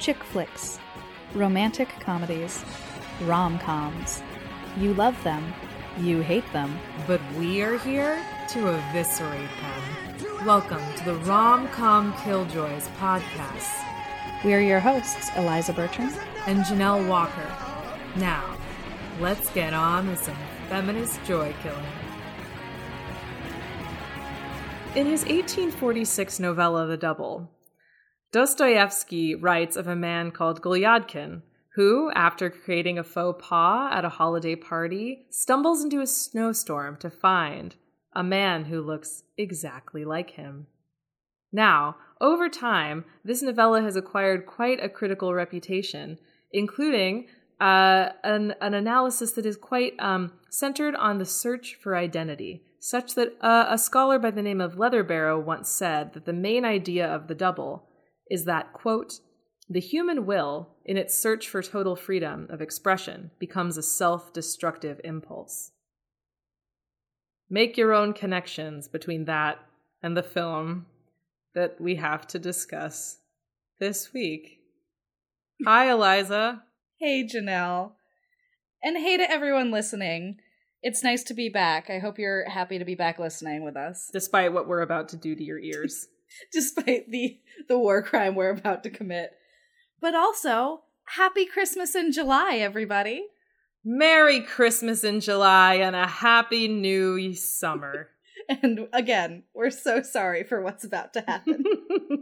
chick flicks, romantic comedies, rom coms. You love them, you hate them. But we are here to eviscerate them. Welcome to the Rom Com Killjoys podcast. We are your hosts, Eliza Bertram and Janelle Walker. Now, let's get on with some feminist joy killing. In his 1846 novella, The Double, Dostoevsky writes of a man called Golyadkin, who, after creating a faux pas at a holiday party, stumbles into a snowstorm to find a man who looks exactly like him. Now, over time, this novella has acquired quite a critical reputation, including uh, an, an analysis that is quite um, centered on the search for identity, such that uh, a scholar by the name of Leatherbarrow once said that the main idea of the double is that, quote, the human will, in its search for total freedom of expression, becomes a self destructive impulse. Make your own connections between that and the film that we have to discuss this week. Hi, Eliza. Hey, Janelle. And hey to everyone listening. It's nice to be back. I hope you're happy to be back listening with us. Despite what we're about to do to your ears. Despite the the war crime we're about to commit. But also, happy Christmas in July, everybody. Merry Christmas in July and a happy new summer. and again, we're so sorry for what's about to happen.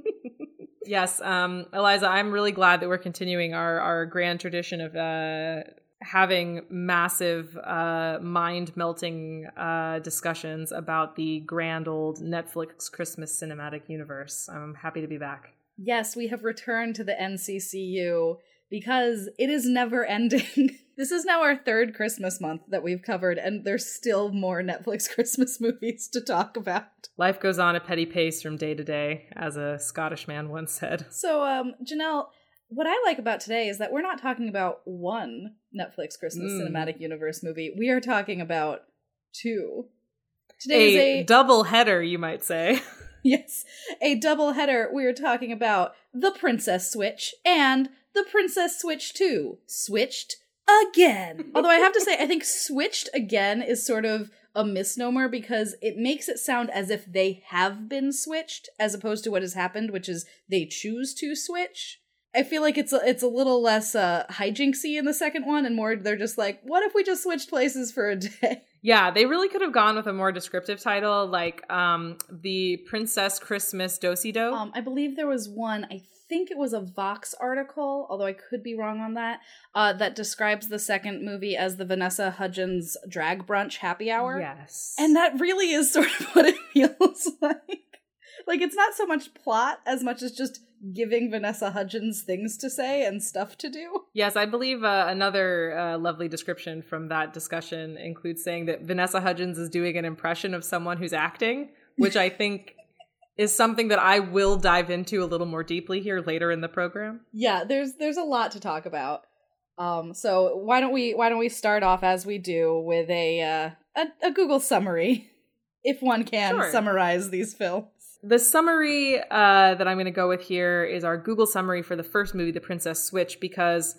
yes, um, Eliza, I'm really glad that we're continuing our, our grand tradition of uh, having massive, uh, mind melting uh, discussions about the grand old Netflix Christmas cinematic universe. I'm happy to be back. Yes, we have returned to the NCCU because it is never ending. this is now our third Christmas month that we've covered, and there's still more Netflix Christmas movies to talk about. Life goes on a petty pace from day to day, as a Scottish man once said. So, um, Janelle, what I like about today is that we're not talking about one Netflix Christmas mm. cinematic universe movie. We are talking about two. Today a, is a double header, you might say. yes, a double header. We are talking about The Princess Switch and The Princess Switch 2. Switched again. Although I have to say, I think switched again is sort of a misnomer because it makes it sound as if they have been switched as opposed to what has happened, which is they choose to switch. I feel like it's a, it's a little less uh, hijinksy in the second one, and more they're just like, what if we just switched places for a day? Yeah, they really could have gone with a more descriptive title, like um, the Princess Christmas Dosey Do. Um, I believe there was one. I think it was a Vox article, although I could be wrong on that, uh, that describes the second movie as the Vanessa Hudgens drag brunch happy hour. Yes, and that really is sort of what it feels like. Like it's not so much plot as much as just giving Vanessa Hudgens things to say and stuff to do. Yes, I believe uh, another uh, lovely description from that discussion includes saying that Vanessa Hudgens is doing an impression of someone who's acting, which I think is something that I will dive into a little more deeply here later in the program. Yeah, there's there's a lot to talk about. Um, so why don't we why don't we start off as we do with a uh, a, a Google summary, if one can sure. summarize these films. The summary uh, that I'm going to go with here is our Google summary for the first movie, The Princess Switch, because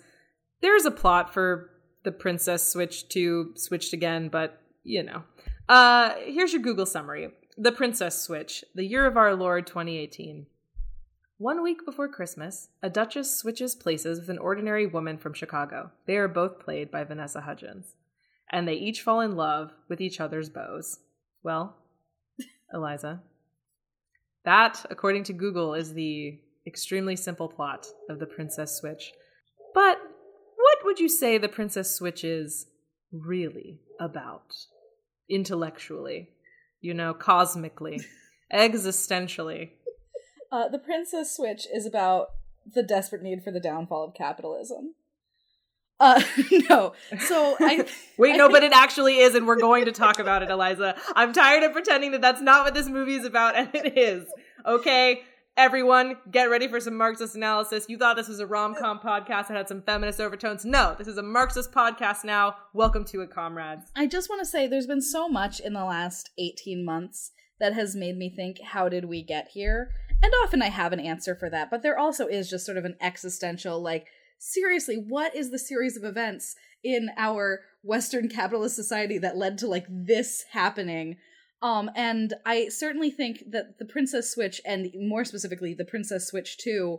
there's a plot for The Princess Switch to Switched Again, but you know. Uh, here's your Google summary The Princess Switch, the year of our Lord 2018. One week before Christmas, a duchess switches places with an ordinary woman from Chicago. They are both played by Vanessa Hudgens. And they each fall in love with each other's beaux. Well, Eliza, that, according to Google, is the extremely simple plot of The Princess Switch. But what would you say The Princess Switch is really about? Intellectually, you know, cosmically, existentially. Uh, the Princess Switch is about the desperate need for the downfall of capitalism. Uh, no. So I wait. I no, think... but it actually is, and we're going to talk about it, Eliza. I'm tired of pretending that that's not what this movie is about, and it is. Okay, everyone, get ready for some Marxist analysis. You thought this was a rom com podcast that had some feminist overtones. No, this is a Marxist podcast now. Welcome to it, comrades. I just want to say, there's been so much in the last 18 months that has made me think, how did we get here? And often I have an answer for that, but there also is just sort of an existential, like, seriously, what is the series of events in our Western capitalist society that led to like this happening? Um, and I certainly think that the Princess Switch, and more specifically the Princess Switch 2,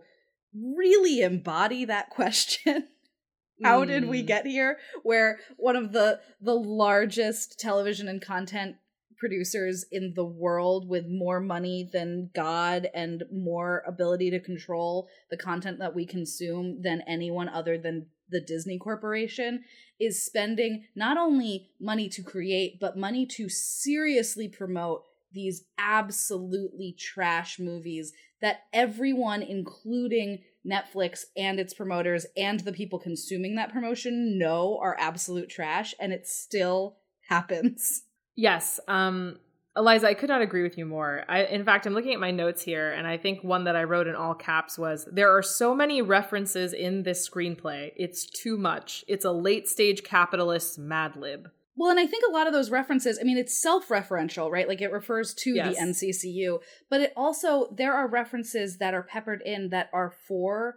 really embody that question. How did we Mm. get here? Where one of the the largest television and content producers in the world with more money than God and more ability to control the content that we consume than anyone other than the Disney Corporation is spending not only money to create, but money to seriously promote these absolutely trash movies that everyone, including Netflix and its promoters and the people consuming that promotion, know are absolute trash, and it still happens. Yes. Um, Eliza, I could not agree with you more. I, in fact, I'm looking at my notes here, and I think one that I wrote in all caps was There are so many references in this screenplay. It's too much. It's a late stage capitalist mad lib. Well, and I think a lot of those references, I mean, it's self referential, right? Like it refers to Yes. the NCCU, but it also, there are references that are peppered in that are for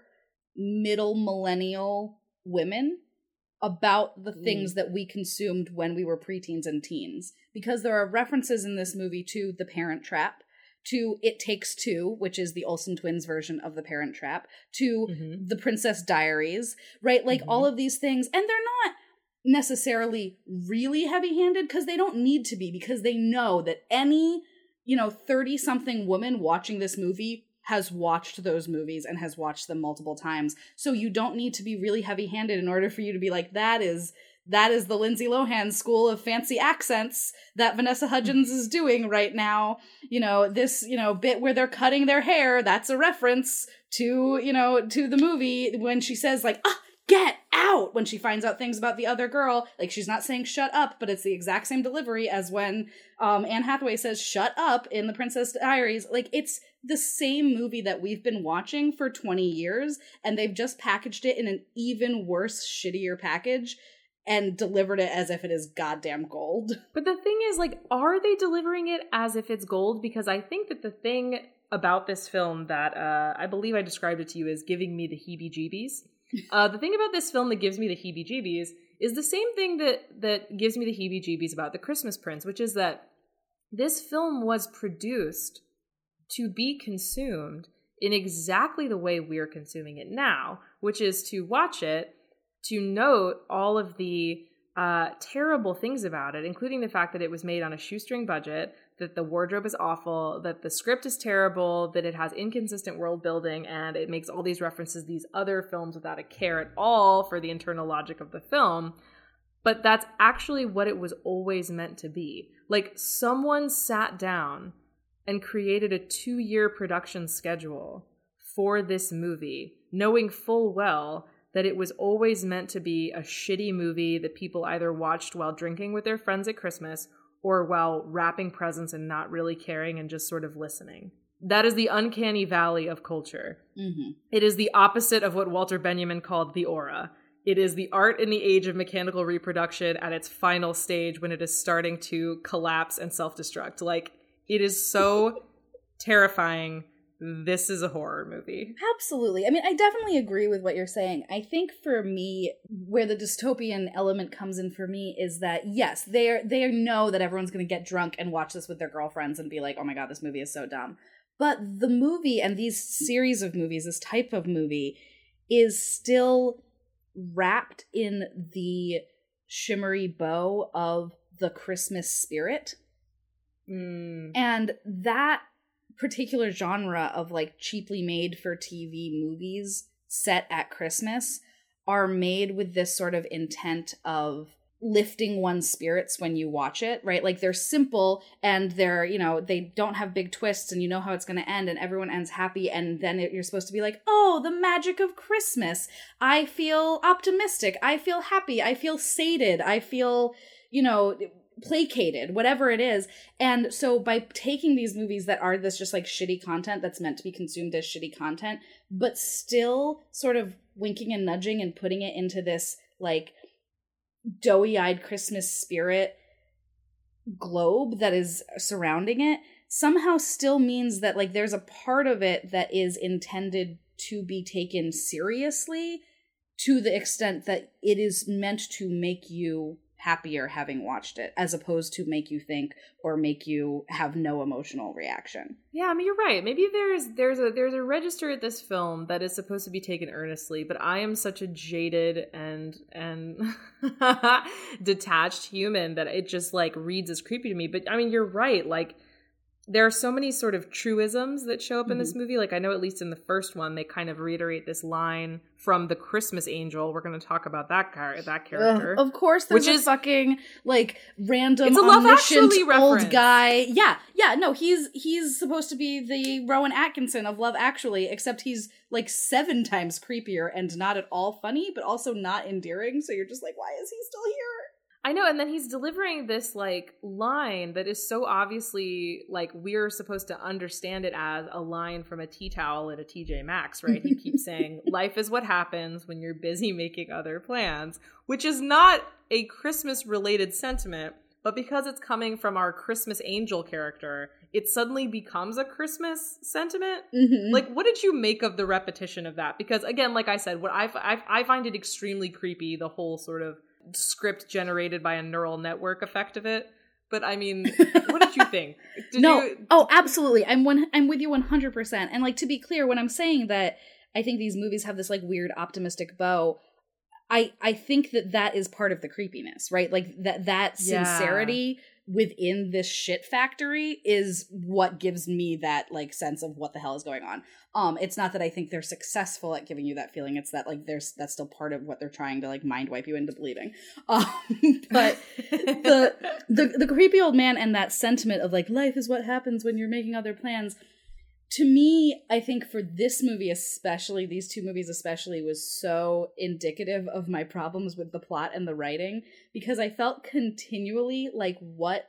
middle millennial women about the things that we consumed when we were preteens and teens. Because there are references in this movie to The Parent Trap, to It Takes Two, which is the Olsen twins version of The Parent Trap, to Mhm. The Princess Diaries, right? Like Mhm. all of these things. And they're not necessarily really heavy handed because they don't need to be, because they know that any, you know, 30 something woman watching this movie has watched those movies and has watched them multiple times. So you don't need to be really heavy handed in order for you to be like, that is. That is the Lindsay Lohan school of fancy accents that Vanessa Hudgens is doing right now. You know, this, you know, bit where they're cutting their hair, that's a reference to, you know, to the movie when she says, like, ah, get out when she finds out things about the other girl. Like she's not saying shut up, but it's the exact same delivery as when um Anne Hathaway says shut up in the Princess Diaries. Like it's the same movie that we've been watching for 20 years and they've just packaged it in an even worse shittier package and delivered it as if it is goddamn gold. But the thing is, like, are they delivering it as if it's gold? Because I think that the thing about this film that uh, I believe I described it to you as giving me the heebie jeebies. Uh, the thing about this film that gives me the heebie jeebies is the same thing that that gives me the heebie jeebies about the Christmas Prince, which is that this film was produced to be consumed in exactly the way we're consuming it now, which is to watch it, to note all of the uh, terrible things about it, including the fact that it was made on a shoestring budget, that the wardrobe is awful, that the script is terrible, that it has inconsistent world building, and it makes all these references these other films without a care at all for the internal logic of the film. But that's actually what it was always meant to be. Like, someone sat down and created a two year production schedule for this movie, knowing full well that it was always meant to be a shitty movie that people either watched while drinking with their friends at Christmas or while wrapping presents and not really caring and just sort of listening. That is the uncanny valley of culture. Mm-hmm. It is the opposite of what Walter Benjamin called the aura. It is the art in the age of mechanical reproduction at its final stage when it is starting to collapse and self destruct. Like, it is so terrifying. This is a horror movie. Absolutely. I mean, I definitely agree with what you're saying. I think for me, where the dystopian element comes in for me is that yes, they are they know that everyone's going to get drunk and watch this with their girlfriends and be like, "Oh my god, this movie is so dumb." But the movie and these series of movies, this type of movie, is still wrapped in the shimmery bow of the Christmas spirit. Mm. And that particular genre of like cheaply made for TV movies set at Christmas are made with this sort of intent of lifting one's spirits when you watch it, right? Like they're simple and they're, you know, they don't have big twists and you know how it's going to end and everyone ends happy and then it, you're supposed to be like, "Oh, the magic of Christmas. I feel optimistic. I feel happy. I feel sated. I feel, you know, placated, whatever it is. And so by taking these movies that are this just like shitty content that's meant to be consumed as shitty content, but still sort of winking and nudging and putting it into this like doughy eyed Christmas spirit globe that is surrounding it somehow still means that like there's a part of it that is intended to be taken seriously to the extent that it is meant to make you happier having watched it as opposed to make you think or make you have no emotional reaction. Yeah, I mean you're right. Maybe there's there's a there's a register at this film that is supposed to be taken earnestly, but I am such a jaded and and detached human that it just like reads as creepy to me. But I mean you're right. Like there are so many sort of truisms that show up in mm-hmm. this movie. Like I know at least in the first one, they kind of reiterate this line from the Christmas Angel. We're going to talk about that car- that character, uh, of course. Which is fucking like random, it's a Love Actually old guy. Yeah, yeah. No, he's he's supposed to be the Rowan Atkinson of Love Actually, except he's like seven times creepier and not at all funny, but also not endearing. So you're just like, why is he still here? I know, and then he's delivering this like line that is so obviously like we're supposed to understand it as a line from a tea towel at a TJ Maxx, right? He keeps saying, "Life is what happens when you're busy making other plans," which is not a Christmas related sentiment, but because it's coming from our Christmas angel character, it suddenly becomes a Christmas sentiment. Mm-hmm. Like, what did you make of the repetition of that? Because again, like I said, what I I, I find it extremely creepy. The whole sort of script generated by a neural network effect of it. But I mean, what did you think? Did no, you... oh, absolutely. I'm one. I'm with you 100. percent And like to be clear, when I'm saying that, I think these movies have this like weird optimistic bow. I I think that that is part of the creepiness, right? Like that that sincerity yeah. Within this shit factory is what gives me that like sense of what the hell is going on. Um, it's not that I think they're successful at giving you that feeling. It's that like there's that's still part of what they're trying to like mind wipe you into believing. Um, but the the the creepy old man and that sentiment of like life is what happens when you're making other plans. To me, I think for this movie especially, these two movies especially, was so indicative of my problems with the plot and the writing because I felt continually like what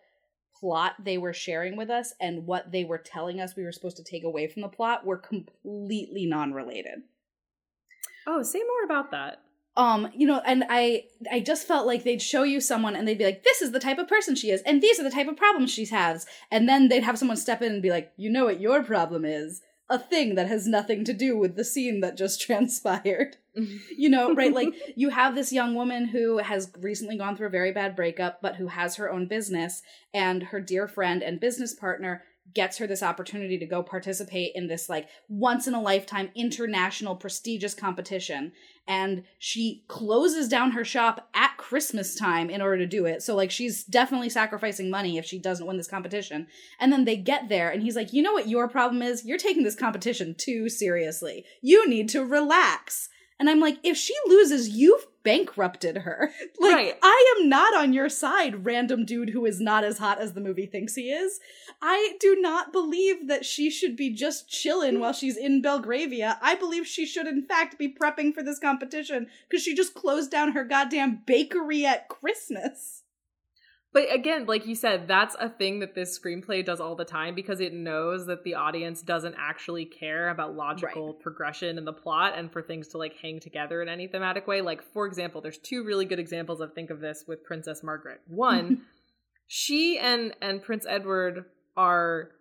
plot they were sharing with us and what they were telling us we were supposed to take away from the plot were completely non-related. Oh, say more about that. Um, you know, and I I just felt like they'd show you someone and they'd be like, this is the type of person she is, and these are the type of problems she has. And then they'd have someone step in and be like, you know what your problem is? A thing that has nothing to do with the scene that just transpired. you know, right? Like you have this young woman who has recently gone through a very bad breakup, but who has her own business, and her dear friend and business partner gets her this opportunity to go participate in this like once in a lifetime international prestigious competition. And she closes down her shop at christmas time in order to do it. So like she's definitely sacrificing money if she doesn't win this competition. And then they get there and he's like you know what your problem is? You're taking this competition too seriously. You need to relax. And I'm like, if she loses, you've bankrupted her. Like, right. I am not on your side, random dude who is not as hot as the movie thinks he is. I do not believe that she should be just chilling while she's in Belgravia. I believe she should, in fact, be prepping for this competition because she just closed down her goddamn bakery at Christmas. But again, like you said, that's a thing that this screenplay does all the time because it knows that the audience doesn't actually care about logical right. progression in the plot and for things to like hang together in any thematic way. Like, for example, there's two really good examples of think of this with Princess Margaret. One, she and and Prince Edward are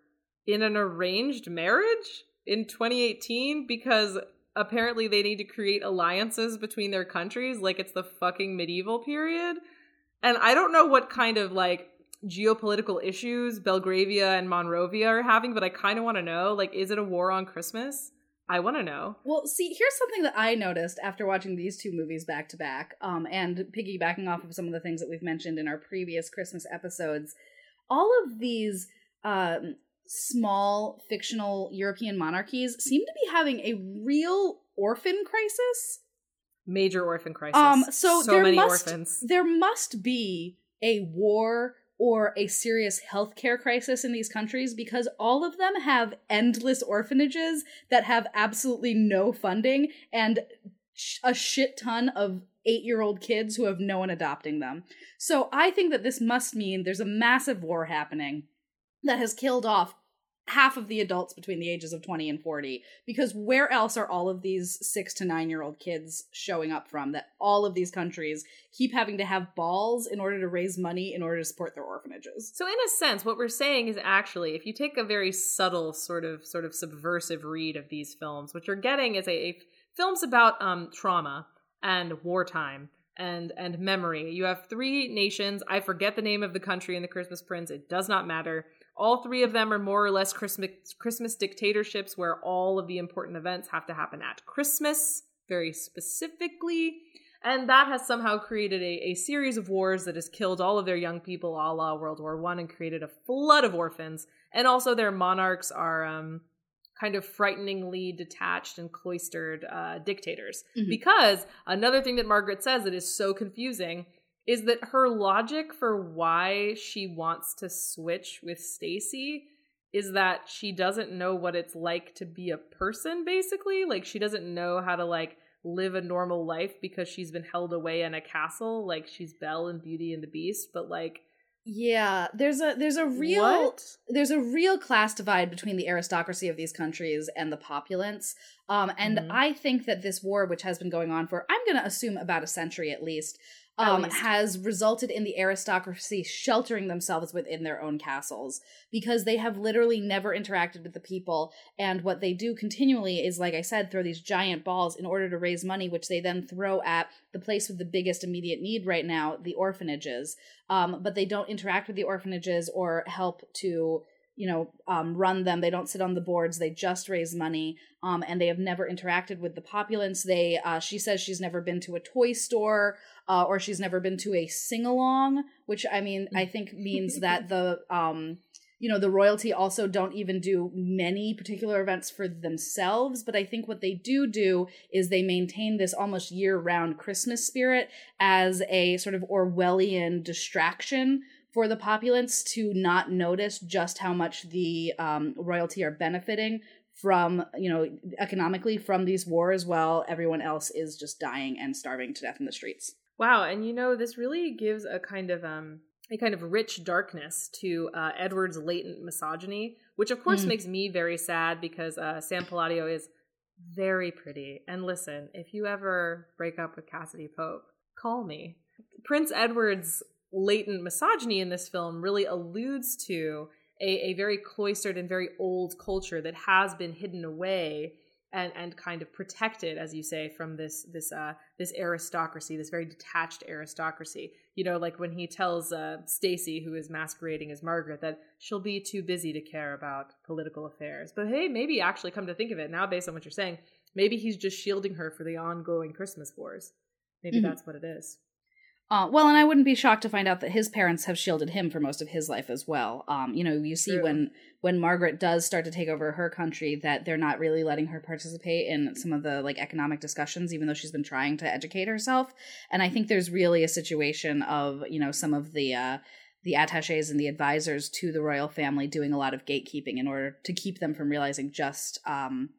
in an arranged marriage in 2018 because apparently they need to create alliances between their countries like it's the fucking medieval period and I don't know what kind of like geopolitical issues Belgravia and Monrovia are having, but I kind of want to know like, is it a war on Christmas? I want to know. Well, see, here's something that I noticed after watching these two movies back to back, um, and piggybacking off of some of the things that we've mentioned in our previous Christmas episodes. All of these um, small fictional European monarchies seem to be having a real orphan crisis major orphan crisis. Um, so, so there must orphans. there must be a war or a serious healthcare crisis in these countries because all of them have endless orphanages that have absolutely no funding and a shit ton of eight year old kids who have no one adopting them. So I think that this must mean there's a massive war happening that has killed off half of the adults between the ages of 20 and 40 because where else are all of these 6 to 9 year old kids showing up from that all of these countries keep having to have balls in order to raise money in order to support their orphanages So in a sense, what we're saying is actually, if you take a very subtle sort of sort of subversive read of these films, what you're getting is a, a films about um, trauma and wartime and and memory. You have three nations. I forget the name of the country in the Christmas Prince. It does not matter. All three of them are more or less Christmas Christmas dictatorships where all of the important events have to happen at Christmas, very specifically. And that has somehow created a, a series of wars that has killed all of their young people a la World War One and created a flood of orphans. And also their monarchs are um, kind of frighteningly detached and cloistered uh, dictators. Mhm. Because another thing that Margaret says that is so confusing is that her logic for why she wants to switch with Stacy is that she doesn't know what it's like to be a person basically like she doesn't know how to like live a normal life because she's been held away in a castle like she's Belle in Beauty and the Beast but like yeah there's a there's a real what? there's a real class divide between the aristocracy of these countries and the populace. Um, and Mhm. I think that this war, which has been going on for, I'm going to assume about a century at least, um, has resulted in the aristocracy sheltering themselves within their own castles because they have literally never interacted with the people. And what they do continually is, like I said, throw these giant balls in order to raise money, which they then throw at the place with the biggest immediate need right now, the orphanages. Um, but they don't interact with the orphanages or help to you know um, run them. They don't sit on the boards. They just raise money um, and they have never interacted with the populace. They uh, she says she's never been to a toy store uh, or she's never been to a sing-along which i mean i think means that the um, you know the royalty also don't even do many particular events for themselves. But i think what they do do is they maintain this almost year-round christmas spirit as a sort of orwellian distraction for the populace to not notice just how much the um, royalty are benefiting from you know economically from these wars while everyone else is just dying and starving to death in the streets Wow, and you know this really gives a kind of um a kind of rich darkness to uh, Edward's latent misogyny, which of course Mm. makes me very sad because uh, Sam Palladio is very pretty. And listen, if you ever break up with Cassadee Pope, call me. Prince Edward's latent misogyny in this film really alludes to a, a very cloistered and very old culture that has been hidden away and and kind of protected, as you say, from this this uh this aristocracy, this very detached aristocracy. You know, like when he tells uh, Stacy, who is masquerading as Margaret, that she'll be too busy to care about political affairs. But hey, maybe actually come to think of it now, based on what you're saying, maybe he's just shielding her for the ongoing Christmas wars. Maybe Mhm. that's what it is. Uh, well, and I wouldn't be shocked to find out that his parents have shielded him for most of his life as well. Um, you know, you see True. when when Margaret does start to take over her country that they're not really letting her participate in some of the like economic discussions, even though she's been trying to educate herself. And I think there's really a situation of you know some of the uh, the attaches and the advisors to the royal family doing a lot of gatekeeping in order to keep them from realizing just um,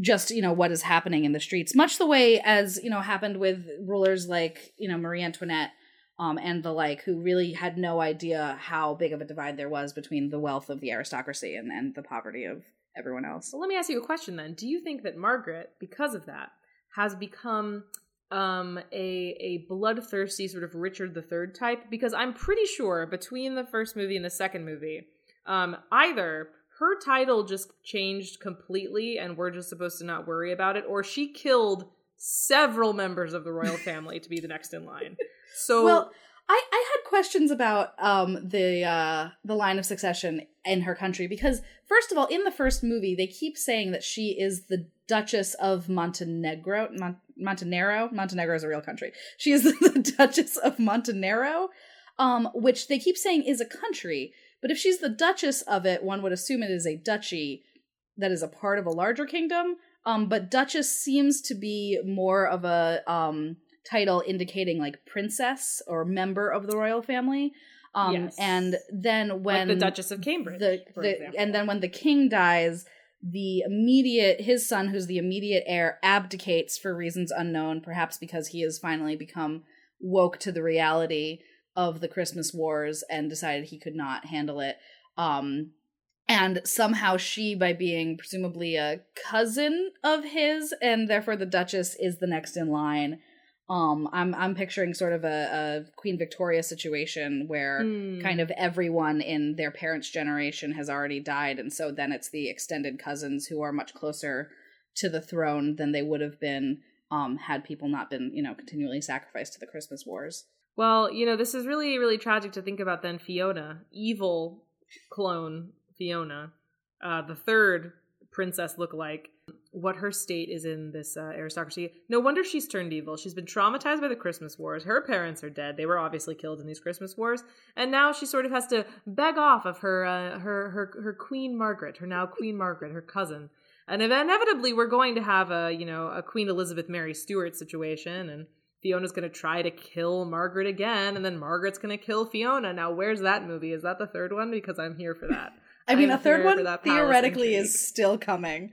just you know what is happening in the streets much the way as you know happened with rulers like you know marie antoinette um, and the like who really had no idea how big of a divide there was between the wealth of the aristocracy and, and the poverty of everyone else So let me ask you a question then. Do you think that Margaret, because of that, has become um, a a bloodthirsty sort of Richard III type? Because I'm pretty sure between the first movie and the second movie, um, either her title just changed completely and we're just supposed to not worry about it, or she killed several members of the royal family to be the next in line. So well I, I had questions about um, the uh, the line of succession in her country because first of all in the first movie they keep saying that she is the duchess of montenegro Mon- montenegro montenegro is a real country. She is the duchess of montenegro um, which they keep saying is a country but if she's the duchess of it one would assume it is a duchy that is a part of a larger kingdom um, but duchess seems to be more of a um, title indicating like princess or member of the royal family. Um, Yes. And then when like the Duchess of Cambridge, the, for the example. and then when the king dies, the immediate his son, who's the immediate heir, abdicates for reasons unknown, perhaps because he has finally become woke to the reality of the Christmas wars and decided he could not handle it. Um, and somehow she, by being presumably a cousin of his, and therefore the Duchess is the next in line. Um, I'm I'm picturing sort of a, a Queen Victoria situation where Hmm. kind of everyone in their parents' generation has already died, and so then it's the extended cousins who are much closer to the throne than they would have been um, had people not been, you know, continually sacrificed to the Christmas wars. Well, you know, this is really, really tragic to think about then Fiona, evil clone Fiona, uh, the third princess lookalike, what her state is in this uh, aristocracy. No wonder she's turned evil. She's been traumatized by the Christmas wars. Her parents are dead. They were obviously killed in these Christmas wars. And now she sort of has to beg off of her, uh, her, her, her Queen Margaret, her now Queen Margaret, her cousin. And inevitably, we're going to have a, you know, a Queen Elizabeth Mary Stuart situation, and Fiona's going to try to kill Margaret again, and then Margaret's going to kill Fiona. Now, where's that movie? Is that the third one? Because I'm here for that. I mean, I'm a third one theoretically is still coming.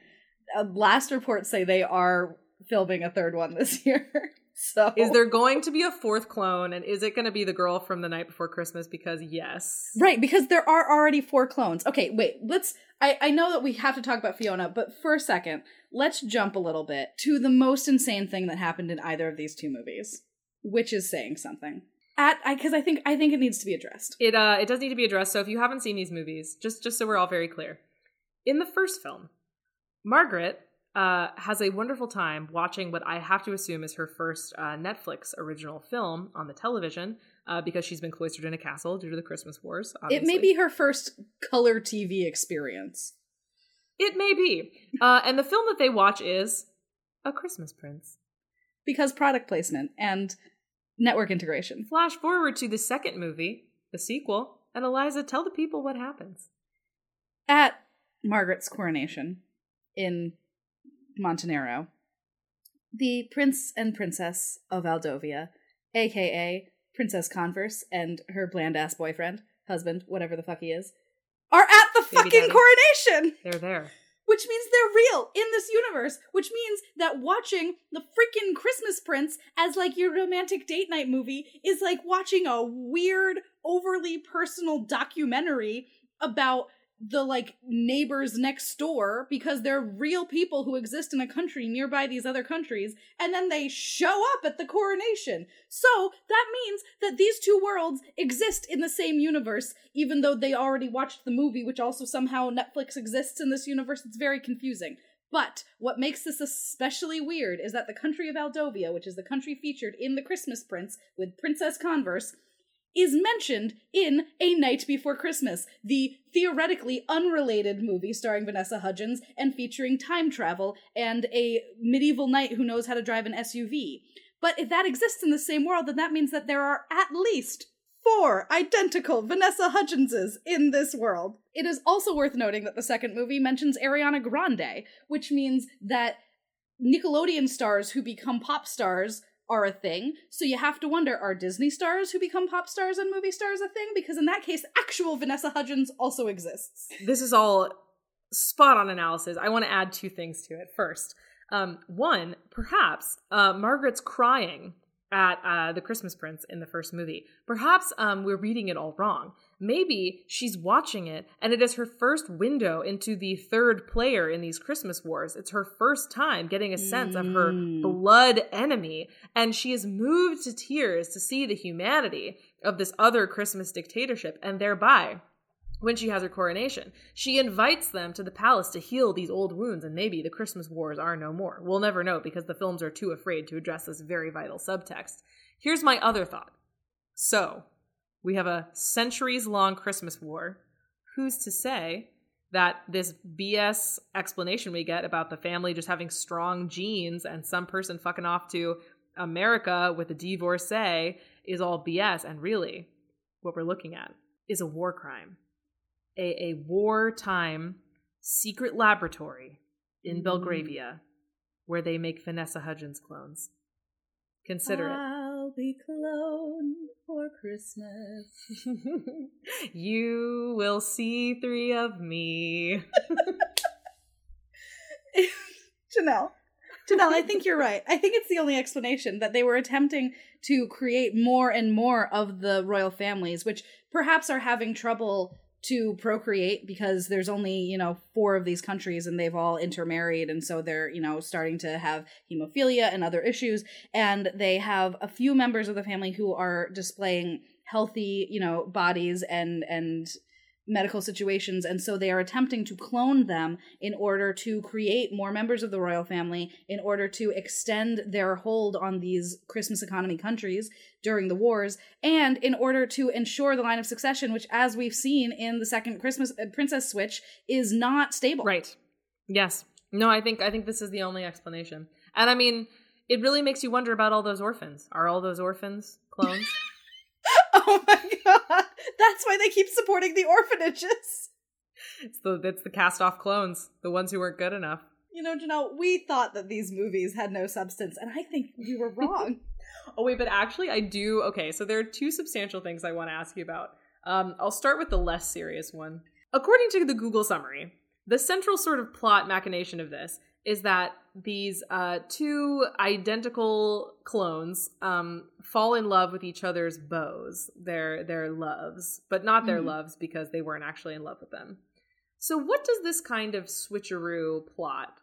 Uh, last reports say they are filming a third one this year. so Is there going to be a fourth clone, and is it going to be the girl from the night before Christmas? Because yes, right because there are already four clones. Okay, wait. Let's. I I know that we have to talk about Fiona, but for a second, let's jump a little bit to the most insane thing that happened in either of these two movies, which is saying something. At because I think I think it needs to be addressed. it uh it does need to be addressed. So if you haven't seen these movies, just just so we're all very clear, in the first film, Margaret uh, has a wonderful time watching what I have to assume is her first uh, Netflix original film on the television uh, because she's been cloistered in a castle due to the Christmas wars. It may be her first color TV experience. It may be. Uh, and the film that they watch is A Christmas Prince. because product placement and network integration. Flash forward to the second movie, the sequel, and Eliza, tell the people what happens. At Margaret's coronation in Montenaro, the prince and princess of Aldovia, aka Princess Converse, and her bland ass boyfriend, husband, whatever the fuck he is, are at the Baby fucking daddy. coronation! They're there. Which means they're real in this universe, which means that watching the freaking Christmas Prince as like your romantic date night movie is like watching a weird, overly personal documentary about the like neighbors next door because they're real people who exist in a country nearby these other countries and then they show up at the coronation. So that means that these two worlds exist in the same universe even though they already watched the movie which also somehow Netflix exists in this universe. It's very confusing. But what makes this especially weird is that the country of Aldovia, which is the country featured in The Christmas Prince with Princess Converse, is mentioned in A Night Before Christmas, the theoretically unrelated movie starring Vanessa Hudgens and featuring time travel and a medieval knight who knows how to drive an SUV. But if that exists in the same world, then that means that there are at least four identical Vanessa Hudgenses in this world. It is also worth noting that the second movie mentions Ariana Grande, which means that Nickelodeon stars who become pop stars are a thing. So you have to wonder are Disney stars who become pop stars and movie stars a thing? Because in that case, actual Vanessa Hudgens also exists. This is all spot on analysis. I want to add two things to it. First, um, one, perhaps uh, Margaret's crying at uh, the Christmas Prince in the first movie. Perhaps um, we're reading it all wrong. Maybe she's watching it and it is her first window into the third player in these Christmas wars. It's her first time getting a sense of her Mm. blood enemy, and she is moved to tears to see the humanity of this other Christmas dictatorship, and thereby when she has her coronation. She invites them to the palace to heal these old wounds, and maybe the Christmas wars are no more. We'll never know because the films are too afraid to address this very vital subtext. Here's my other thought. So, we have a centuries long Christmas war. Who's to say that this BS explanation we get about the family just having strong genes and some person fucking off to America with a divorcee is all BS? And really, what we're looking at is a war crime a, a wartime secret laboratory in Mm. Belgravia where they make Vanessa Hudgens clones. Consider I'll be cloned for Christmas. you will see three of me. Janelle. Janelle, I think you're right. I think it's the only explanation that they were attempting to create more and more of the royal families, which perhaps are having trouble to procreate because there's only you know four of these countries and they've all intermarried. And so they're you know starting to have hemophilia and other issues. And they have a few members of the family who are displaying healthy you know bodies and and medical situations and so they are attempting to clone them in order to create more members of the royal family in order to extend their hold on these christmas economy countries during the wars and in order to ensure the line of succession which as we've seen in the second christmas uh, princess switch is not stable. Right. Yes. No i think i think this is the only explanation. And i mean it really makes you wonder about all those orphans. Are all those orphans clones oh my god that's why they keep supporting the orphanages. It's the it's the cast off clones, the ones who weren't good enough. You know, Janelle, we thought that these movies had no substance, and I think we were wrong. oh wait, but actually, I do. Okay, so there are two substantial things I want to ask you about. Um, I'll start with the less serious one. According to the Google summary, the central sort of plot machination of this is that these uh, two identical clones um, fall in love with each other's bows, their their loves, but not their mm-hmm. loves because they weren't actually in love with them. So, what does this kind of switcheroo plot?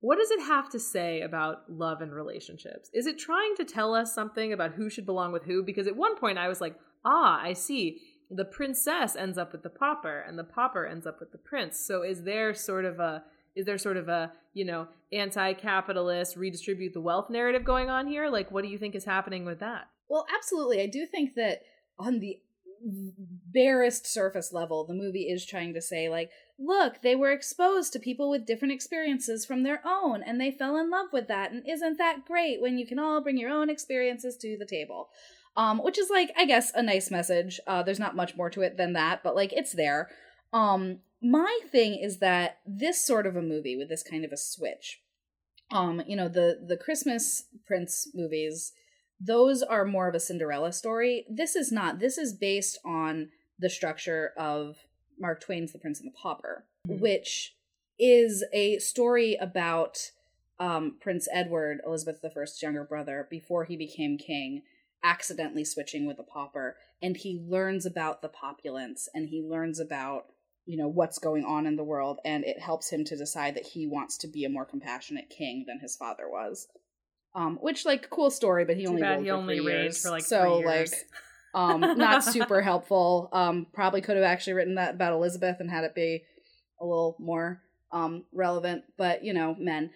What does it have to say about love and relationships? Is it trying to tell us something about who should belong with who? Because at one point I was like, ah, I see. The princess ends up with the pauper, and the pauper ends up with the prince. So, is there sort of a is there sort of a you know anti-capitalist redistribute the wealth narrative going on here? Like what do you think is happening with that? Well absolutely. I do think that on the barest surface level the movie is trying to say like look they were exposed to people with different experiences from their own and they fell in love with that and isn't that great when you can all bring your own experiences to the table? Um which is like i guess a nice message. Uh there's not much more to it than that but like it's there. Um my thing is that this sort of a movie with this kind of a switch um you know the the christmas prince movies those are more of a cinderella story. This is not. This is based on the structure of mark twain's the prince and the pauper mm-hmm. which is a story about um, prince edward elizabeth i's younger brother before he became king accidentally switching with a pauper. And he learns about the populace and he learns about you know what's going on in the world and it helps him to decide that he wants to be a more compassionate king than his father was. Um which like cool story but he Too only bad he only reigned for like so like um not super helpful. Um probably could have actually written that about elizabeth and had it be a little more um relevant but you know men.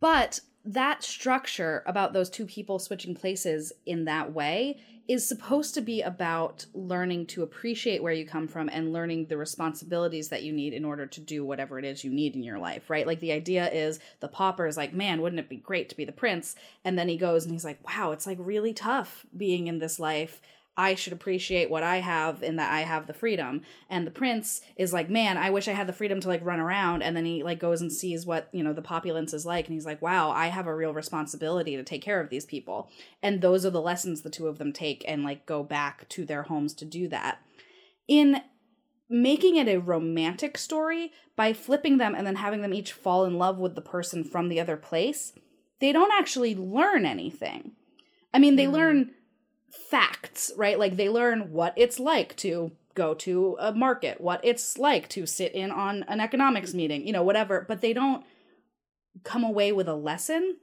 But that structure about those two people switching places in that way is supposed to be about learning to appreciate where you come from and learning the responsibilities that you need in order to do whatever it is you need in your life, right? Like the idea is the pauper is like, man, wouldn't it be great to be the prince? And then he goes and he's like, wow, it's like really tough being in this life. I should appreciate what I have in that I have the freedom. And the prince is like, man, I wish I had the freedom to like run around. And then he like goes and sees what, you know, the populace is like. And he's like, wow, I have a real responsibility to take care of these people. And those are the lessons the two of them take and like go back to their homes to do that. In making it a romantic story by flipping them and then having them each fall in love with the person from the other place, they don't actually learn anything. I mean, they mm. learn facts, right? Like they learn what it's like to go to a market, what it's like to sit in on an economics meeting, you know, whatever, but they don't come away with a lesson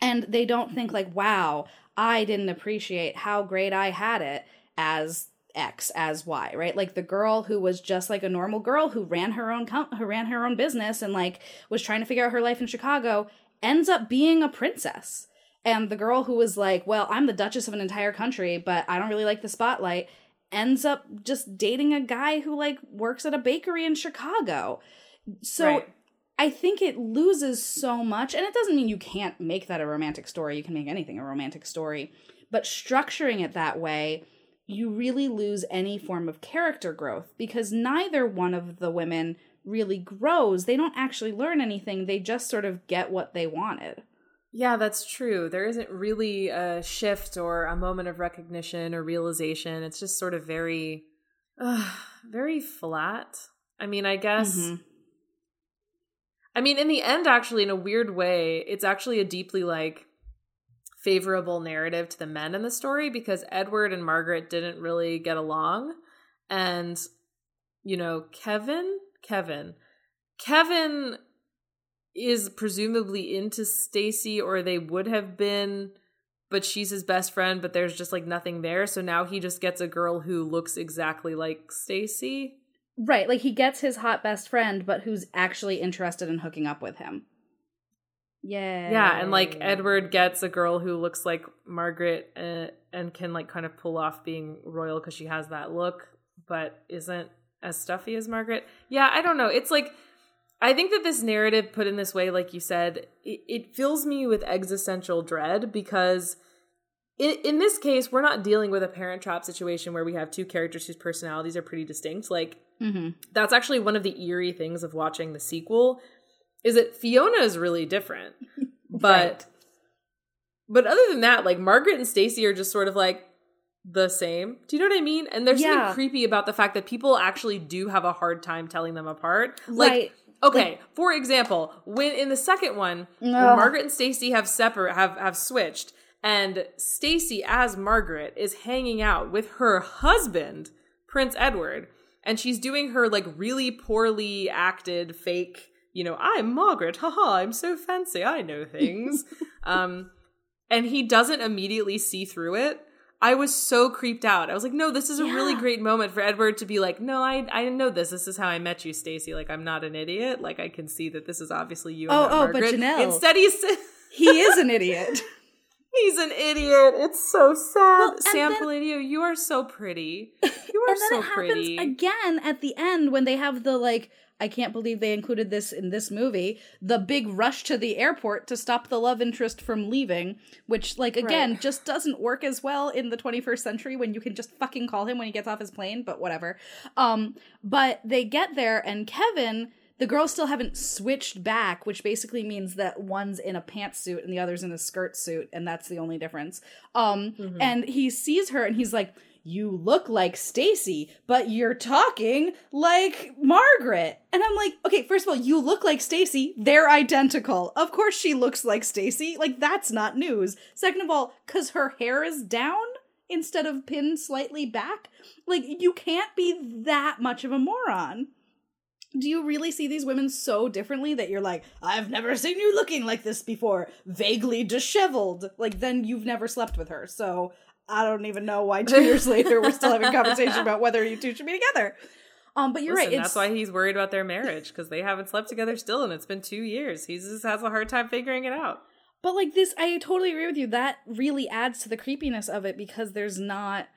and they don't think like, "Wow, I didn't appreciate how great I had it as X as Y, right? Like the girl who was just like a normal girl who ran her own com- who ran her own business and like was trying to figure out her life in Chicago ends up being a princess and the girl who was like, Well, I'm the Duchess of an entire country, but I don't really like the spotlight, ends up just dating a guy who like works at a bakery in Chicago. So right. I think it loses so much. And it doesn't mean you can't make that a romantic story. You can make anything a romantic story. But structuring it that way, you really lose any form of character growth because neither one of the women really grows. They don't actually learn anything, they just sort of get what they wanted. Yeah, that's true. There isn't really a shift or a moment of recognition or realization. It's just sort of very, uh, very flat. I mean, I guess. Mm-hmm. I mean, in the end, actually, in a weird way, it's actually a deeply like favorable narrative to the men in the story because Edward and Margaret didn't really get along. And you know, Kevin, Kevin, Kevin is presumably into Stacy, or they would have been, but she's his best friend, but there's just like nothing there. So now he just gets a girl who looks exactly like Stacy. Right, like he gets his hot best friend, but who's actually interested in hooking up with him. Yeah. Yeah, and like Edward gets a girl who looks like Margaret uh, and can like kind of pull off being royal because she has that look, but isn't as stuffy as Margaret. Yeah, I don't know. It's like I think that this narrative put in this way, like you said, it, it fills me with existential dread because in, in this case, we're not dealing with a parent trap situation where we have two characters whose personalities are pretty distinct. Like Mm-hmm. that's actually one of the eerie things of watching the sequel is that Fiona is really different. But Right. but other than that, like Margaret and Stacy are just sort of like the same. Do you know what I mean? And there's Yeah. something creepy about the fact that people actually do have a hard time telling them apart. Like right. Okay, for example, when in the second one, when Margaret and Stacy have separate have have switched and Stacy as Margaret is hanging out with her husband, Prince Edward, and she's doing her like really poorly acted fake, you know, I'm Margaret, haha, I'm so fancy, I know things. um and he doesn't immediately see through it. I was so creeped out. I was like, no, this is a really great moment for Edward to be like, no, I I know this. This is how I met you, Stacy. Like, I'm not an idiot. Like, I can see that this is obviously you. And Oh, oh, but Janelle- Instead, he's He is an idiot. he's an idiot. It's so sad. Well, Sam then- Palladio, you are so pretty. You are and then so it happens pretty. again at the end when they have the like I can't believe they included this in this movie. The big rush to the airport to stop the love interest from leaving, which like again Right. just doesn't work as well in the 21st century when you can just fucking call him when he gets off his plane, but whatever. Um but they get there and Kevin the girls still haven't switched back, which basically means that one's in a pantsuit and the other's in a skirt suit, and that's the only difference. Um, Mhm. and he sees her and he's like, "You look like Stacy, but you're talking like Margaret." And I'm like, "Okay, first of all, you look like Stacy. They're identical. Of course she looks like Stacy. Like that's not news. Second of all, cuz her hair is down instead of pinned slightly back, like you can't be that much of a moron." Do you really see these women so differently that you're like, I've never seen you looking like this before, vaguely disheveled? Like, then you've never slept with her. So I don't even know why two years later we're still having a conversation about whether you two should be together. Um, but you're Listen, right. That's why he's worried about their marriage because they haven't slept together still, and it's been two years. He just has a hard time figuring it out. But like this, I totally agree with you. That really adds to the creepiness of it because there's not,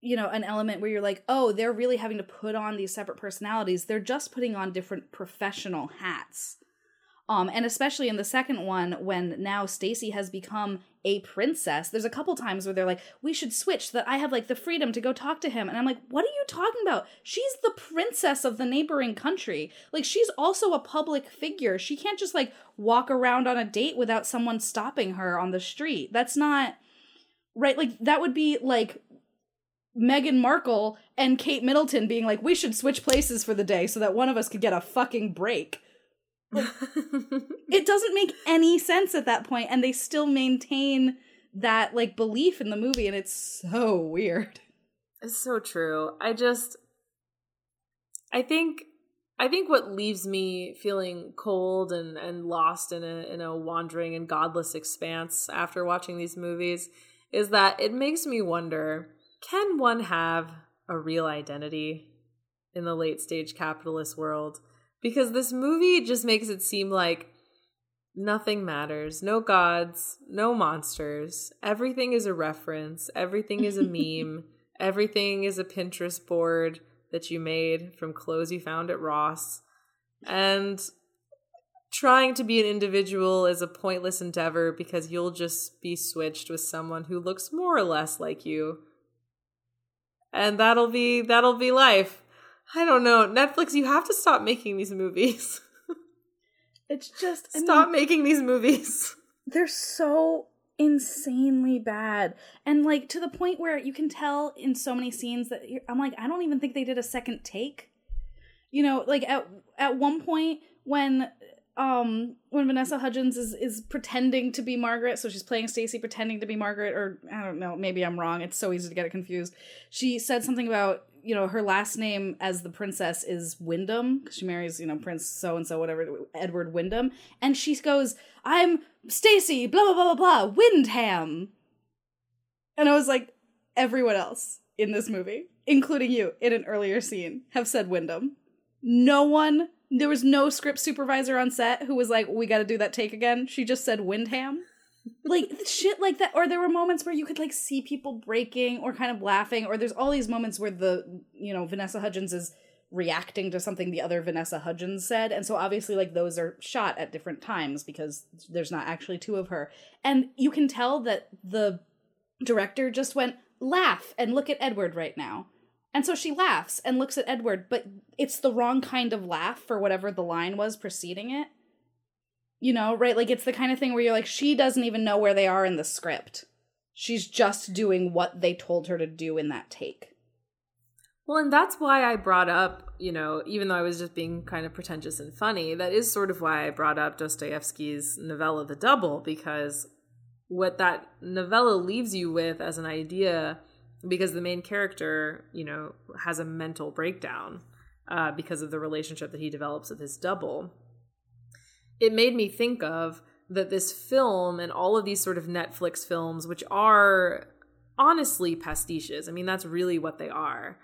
you know, an element where you're like, oh, they're really having to put on these separate personalities. They're just putting on different professional hats. Um, and especially in the second one, when now Stacy has become a princess, there's a couple times where they're like, "We should switch so that I have like the freedom to go talk to him," and I'm like, "What are you talking about? She's the princess of the neighboring country. Like, she's also a public figure. She can't just like walk around on a date without someone stopping her on the street. That's not right. Like, that would be like." Meghan Markle and Kate Middleton being like, we should switch places for the day so that one of us could get a fucking break it doesn't make any sense at that point and they still maintain that like belief in the movie and it's so weird It's so true. I just I think I think what leaves me feeling cold and, and lost in a in a wandering and godless expanse after watching these movies is that it makes me wonder, can one have a real identity in the late stage capitalist world? Because this movie just makes it seem like nothing matters. No gods, no monsters. Everything is a reference. Everything is a meme. Everything is a Pinterest board that you made from clothes you found at Ross. And trying to be an individual is a pointless endeavor because you'll just be switched with someone who looks more or less like you. And that'll be that'll be life. I don't know. Netflix, you have to stop making these movies. it's just I stop mean, making these movies. they're so insanely bad and like to the point where you can tell in so many scenes that you're, i'm like i don't even think they did a second take you know like at at one point when um when Vanessa Hudgens is is pretending to be Margaret, so she's playing Stacy pretending to be Margaret, or I don't know, maybe I'm wrong. It's so easy to get it confused. She said something about you know her last name as the princess is Wyndham because she marries you know Prince so and so whatever Edward Wyndham, and she goes, "I'm Stacy, blah blah blah blah blah, Wyndham," and I was like, everyone else in this movie, including you in an earlier scene, have said Wyndham. No one there was no script supervisor on set who was like, "We got to do that take again." She just said Windham. Like shit like that or there were moments where you could like see people breaking or kind of laughing or there's all these moments where the you know Vanessa Hudgens is reacting to something the other Vanessa Hudgens said and so obviously like those are shot at different times because there's not actually two of her and you can tell that the director just went laugh and look at Edward right now and so she laughs and looks at Edward, but it's the wrong kind of laugh for whatever the line was preceding it. You know, right? Like it's the kind of thing where you're like, she doesn't even know where they are in the script. She's just doing what they told her to do in that take. Well, and that's why I brought up, you know, even though I was just being kind of pretentious and funny, that is sort of why I brought up Dostoevsky's novella The Double, because what that novella leaves you with as an idea because the main character, you know, has a mental breakdown uh, because of the relationship that he develops with his double. It made me think of that this film and all of these sort of Netflix films, which are honestly pastiches, I mean, that's really what they are,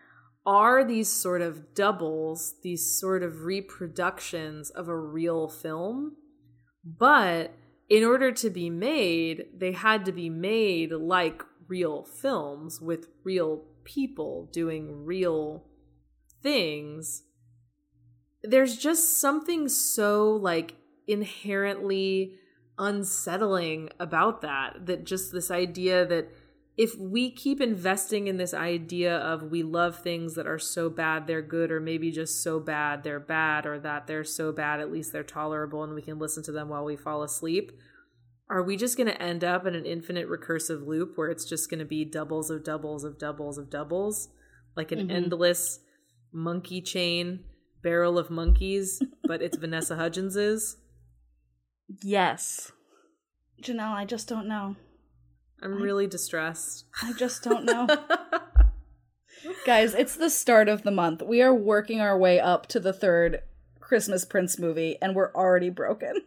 are these sort of doubles, these sort of reproductions of a real film. But in order to be made, they had to be made like real films with real people doing real things there's just something so like inherently unsettling about that that just this idea that if we keep investing in this idea of we love things that are so bad they're good or maybe just so bad they're bad or that they're so bad at least they're tolerable and we can listen to them while we fall asleep are we just going to end up in an infinite recursive loop where it's just going to be doubles of doubles of doubles of doubles like an mm-hmm. endless monkey chain barrel of monkeys but it's vanessa hudgens's yes. Janelle i just don't know. I'm I, really distressed. I just don't know. Guys it's the start of the month. We are working our way up to the third christmas prince movie and we're already broken.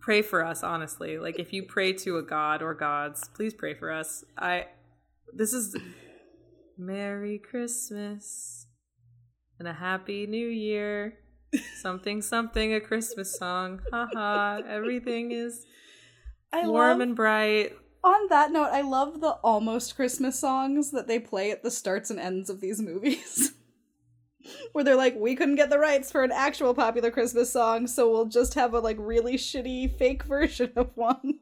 Pray for us honestly. Like if you pray to a god or gods please pray for us. I this is merry christmas and a happy new year something something a christmas song haha everything is I warm love, and bright on that note i love the almost christmas songs that they play at the starts and ends of these movies where they're like, we couldn't get the rights for an actual popular Christmas song, so we'll just have a like really shitty fake version of one.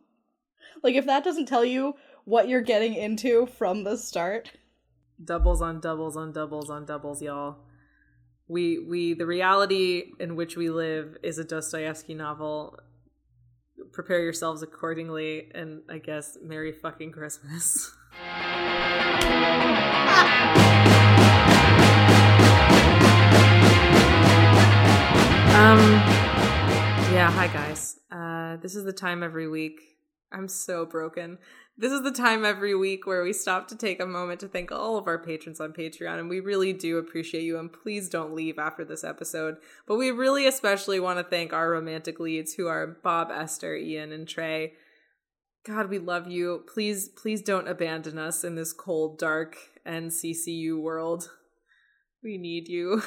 like if that doesn't tell you what you're getting into from the start. Doubles on doubles on doubles on doubles, y'all. We we the reality in which we live is a Dostoevsky novel. Prepare yourselves accordingly, and I guess Merry fucking Christmas. Um, yeah, hi guys. Uh, this is the time every week. I'm so broken. This is the time every week where we stop to take a moment to thank all of our patrons on Patreon, and we really do appreciate you. And please don't leave after this episode. But we really especially want to thank our romantic leads, who are Bob, Esther, Ian, and Trey. God, we love you. Please, please don't abandon us in this cold, dark NCCU world. We need you.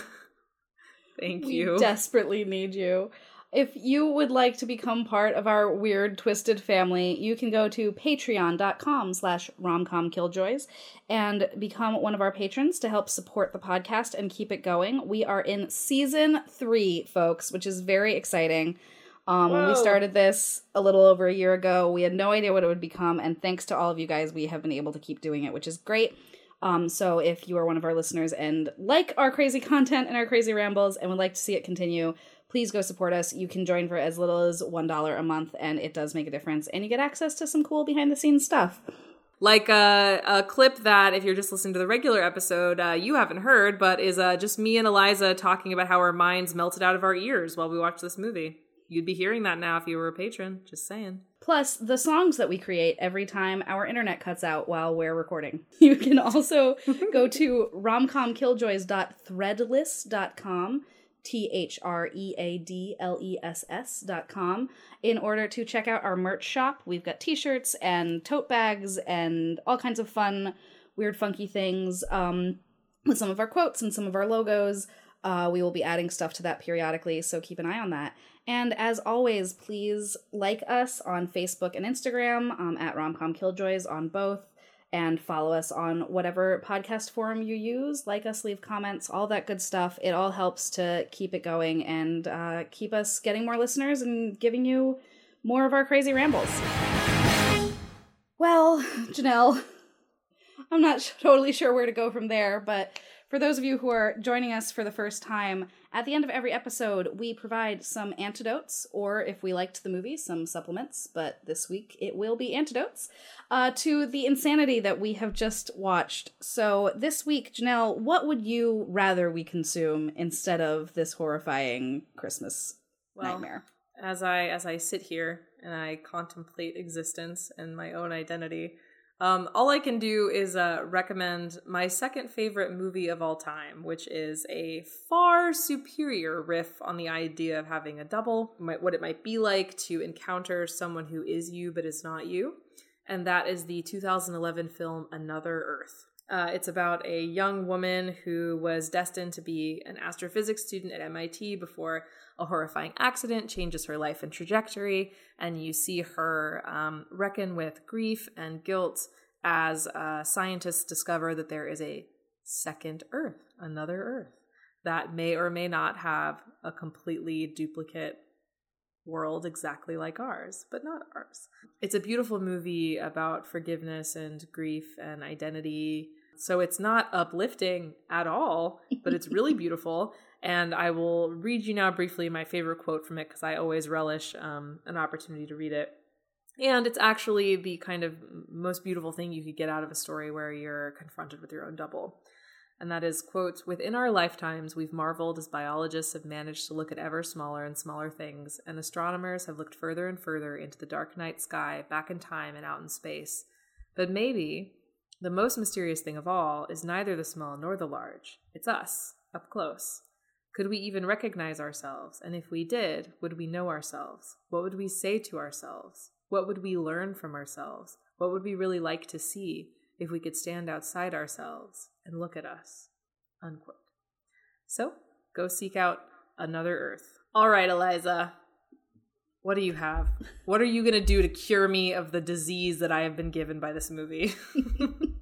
Thank we you. desperately need you. If you would like to become part of our weird, twisted family, you can go to patreon.com slash romcomkilljoys and become one of our patrons to help support the podcast and keep it going. We are in season three, folks, which is very exciting. Um, when we started this a little over a year ago, we had no idea what it would become, and thanks to all of you guys, we have been able to keep doing it, which is great. Um, so if you are one of our listeners and like our crazy content and our crazy rambles and would like to see it continue, please go support us. You can join for as little as $1 a month, and it does make a difference. And you get access to some cool behind the scenes stuff. Like a, a clip that, if you're just listening to the regular episode, uh, you haven't heard, but is uh, just me and Eliza talking about how our minds melted out of our ears while we watched this movie. you'd be hearing that now if you were a patron. Just saying. Plus, the songs that we create every time our internet cuts out while we're recording. You can also go to romcomkilljoys.threadless.com, T H R E A D L E S com in order to check out our merch shop. We've got t shirts and tote bags and all kinds of fun, weird, funky things um, with some of our quotes and some of our logos. Uh, we will be adding stuff to that periodically, so keep an eye on that. And as always, please like us on Facebook and Instagram um, at Romcom Killjoys on both, and follow us on whatever podcast forum you use. Like us, leave comments, all that good stuff. It all helps to keep it going and uh, keep us getting more listeners and giving you more of our crazy rambles. Well, Janelle, I'm not sh- totally sure where to go from there, but for those of you who are joining us for the first time, at the end of every episode, we provide some antidotes, or if we liked the movie, some supplements, but this week it will be antidotes, uh, to the insanity that we have just watched. So this week, Janelle, what would you rather we consume instead of this horrifying Christmas Well, nightmare? as I as I sit here and I contemplate existence and my own identity, um, all I can do is uh, recommend my second favorite movie of all time, which is a far superior riff on the idea of having a double, what it might be like to encounter someone who is you but is not you, and that is the 2011 film Another Earth. Uh, it's about a young woman who was destined to be an astrophysics student at MIT before a horrifying accident changes her life and trajectory, and you see her um, reckon with grief and guilt as uh, scientists discover that there is a second Earth, another Earth, that may or may not have a completely duplicate world exactly like ours, but not ours. It's a beautiful movie about forgiveness and grief and identity. So it's not uplifting at all, but it's really beautiful. And I will read you now briefly my favorite quote from it because I always relish um, an opportunity to read it. And it's actually the kind of most beautiful thing you could get out of a story where you're confronted with your own double. And that is, quote, within our lifetimes, we've marveled as biologists have managed to look at ever smaller and smaller things, and astronomers have looked further and further into the dark night sky, back in time and out in space. But maybe the most mysterious thing of all is neither the small nor the large. It's us, up close. Could we even recognize ourselves? And if we did, would we know ourselves? What would we say to ourselves? What would we learn from ourselves? What would we really like to see if we could stand outside ourselves and look at us? Unquote. So, go seek out another Earth. All right, Eliza. What do you have? What are you going to do to cure me of the disease that I have been given by this movie?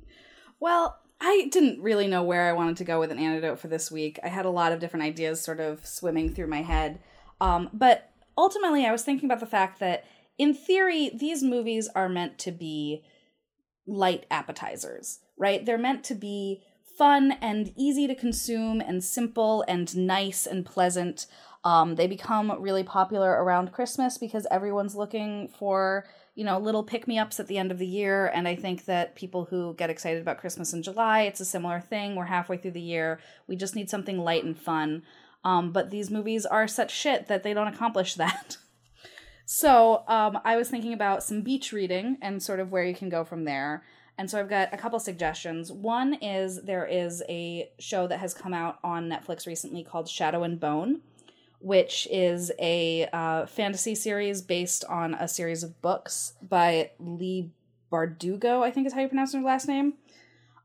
Well, I didn't really know where I wanted to go with an antidote for this week. I had a lot of different ideas sort of swimming through my head. Um, but ultimately, I was thinking about the fact that, in theory, these movies are meant to be light appetizers, right? They're meant to be fun and easy to consume and simple and nice and pleasant. Um, they become really popular around Christmas because everyone's looking for, you know, little pick me ups at the end of the year. And I think that people who get excited about Christmas in July, it's a similar thing. We're halfway through the year. We just need something light and fun. Um, but these movies are such shit that they don't accomplish that. so um, I was thinking about some beach reading and sort of where you can go from there. And so I've got a couple suggestions. One is there is a show that has come out on Netflix recently called Shadow and Bone, which is a uh, fantasy series based on a series of books by Leigh Bardugo, I think is how you pronounce her last name.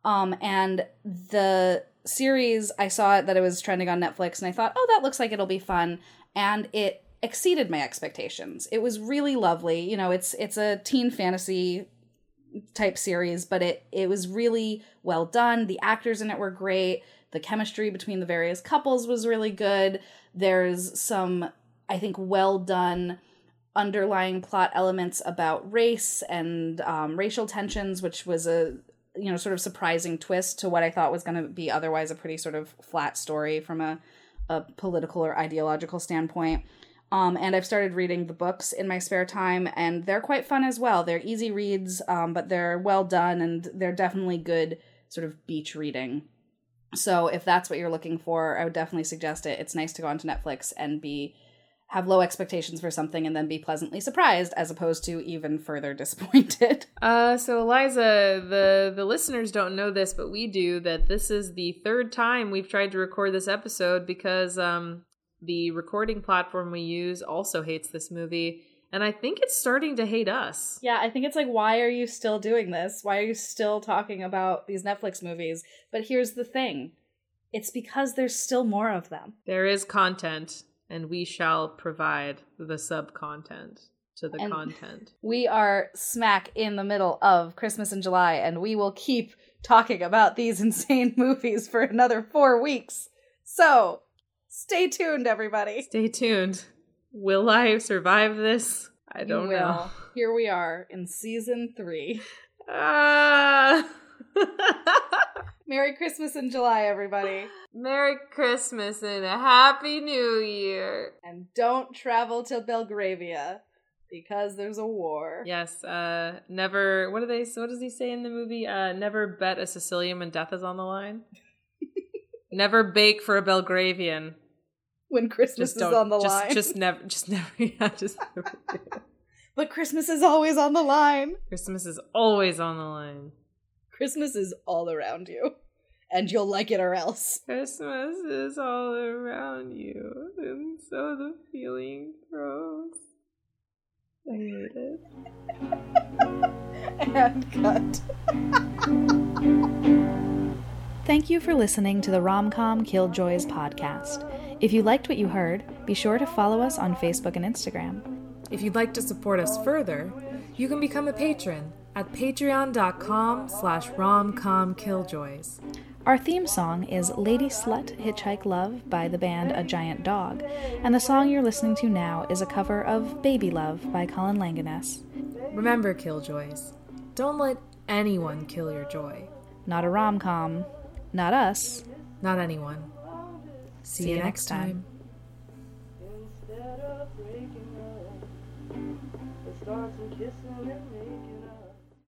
Um, and the series, I saw it that it was trending on Netflix, and I thought, oh, that looks like it'll be fun. And it exceeded my expectations. It was really lovely. You know, it's it's a teen fantasy type series, but it it was really well done. The actors in it were great. The chemistry between the various couples was really good. There's some I think well done underlying plot elements about race and um, racial tensions, which was a you know sort of surprising twist to what I thought was going to be otherwise a pretty sort of flat story from a a political or ideological standpoint. Um, and I've started reading the books in my spare time, and they're quite fun as well. They're easy reads, um, but they're well done, and they're definitely good sort of beach reading. So if that's what you're looking for, I would definitely suggest it. It's nice to go onto Netflix and be have low expectations for something and then be pleasantly surprised as opposed to even further disappointed. Uh, so Eliza, the the listeners don't know this, but we do. That this is the third time we've tried to record this episode because um the recording platform we use also hates this movie, and I think it's starting to hate us. Yeah, I think it's like, why are you still doing this? Why are you still talking about these Netflix movies? But here's the thing it's because there's still more of them. There is content, and we shall provide the sub content to the And- content. We are smack in the middle of Christmas in July, and we will keep talking about these insane movies for another four weeks. So stay tuned, everybody. Stay tuned. Will I survive this? I don't know. Here we are in season three. Ah. Merry Christmas in July, everybody. Merry Christmas and a Happy New Year. And don't travel to Belgravia because there's a war. Yes, uh never what do they what does he say in the movie? Uh never bet a Sicilian when death is on the line. never bake for a Belgravian. When Christmas Just is on the just, line. just never just never yeah, just never. But Christmas is always on the line. Christmas is always on the line. Christmas is all around you. And you'll like it or else. Christmas is all around you, and so the feeling grows. I hate it. And cut. Thank you for listening to the Romcom Killjoys podcast. If you liked what you heard, be sure to follow us on Facebook and Instagram. If you'd like to support us further, you can become a patron at patreon.com slash romcomkilljoys. Our theme song is Lady Slut Hitchhike Love by the band A Giant Dog, and the song you're listening to now is a cover of Baby Love by Colin Langaness. Remember, Killjoys, don't let anyone kill your joy. Not a rom com, not us. Not anyone. See, you, next time. Instead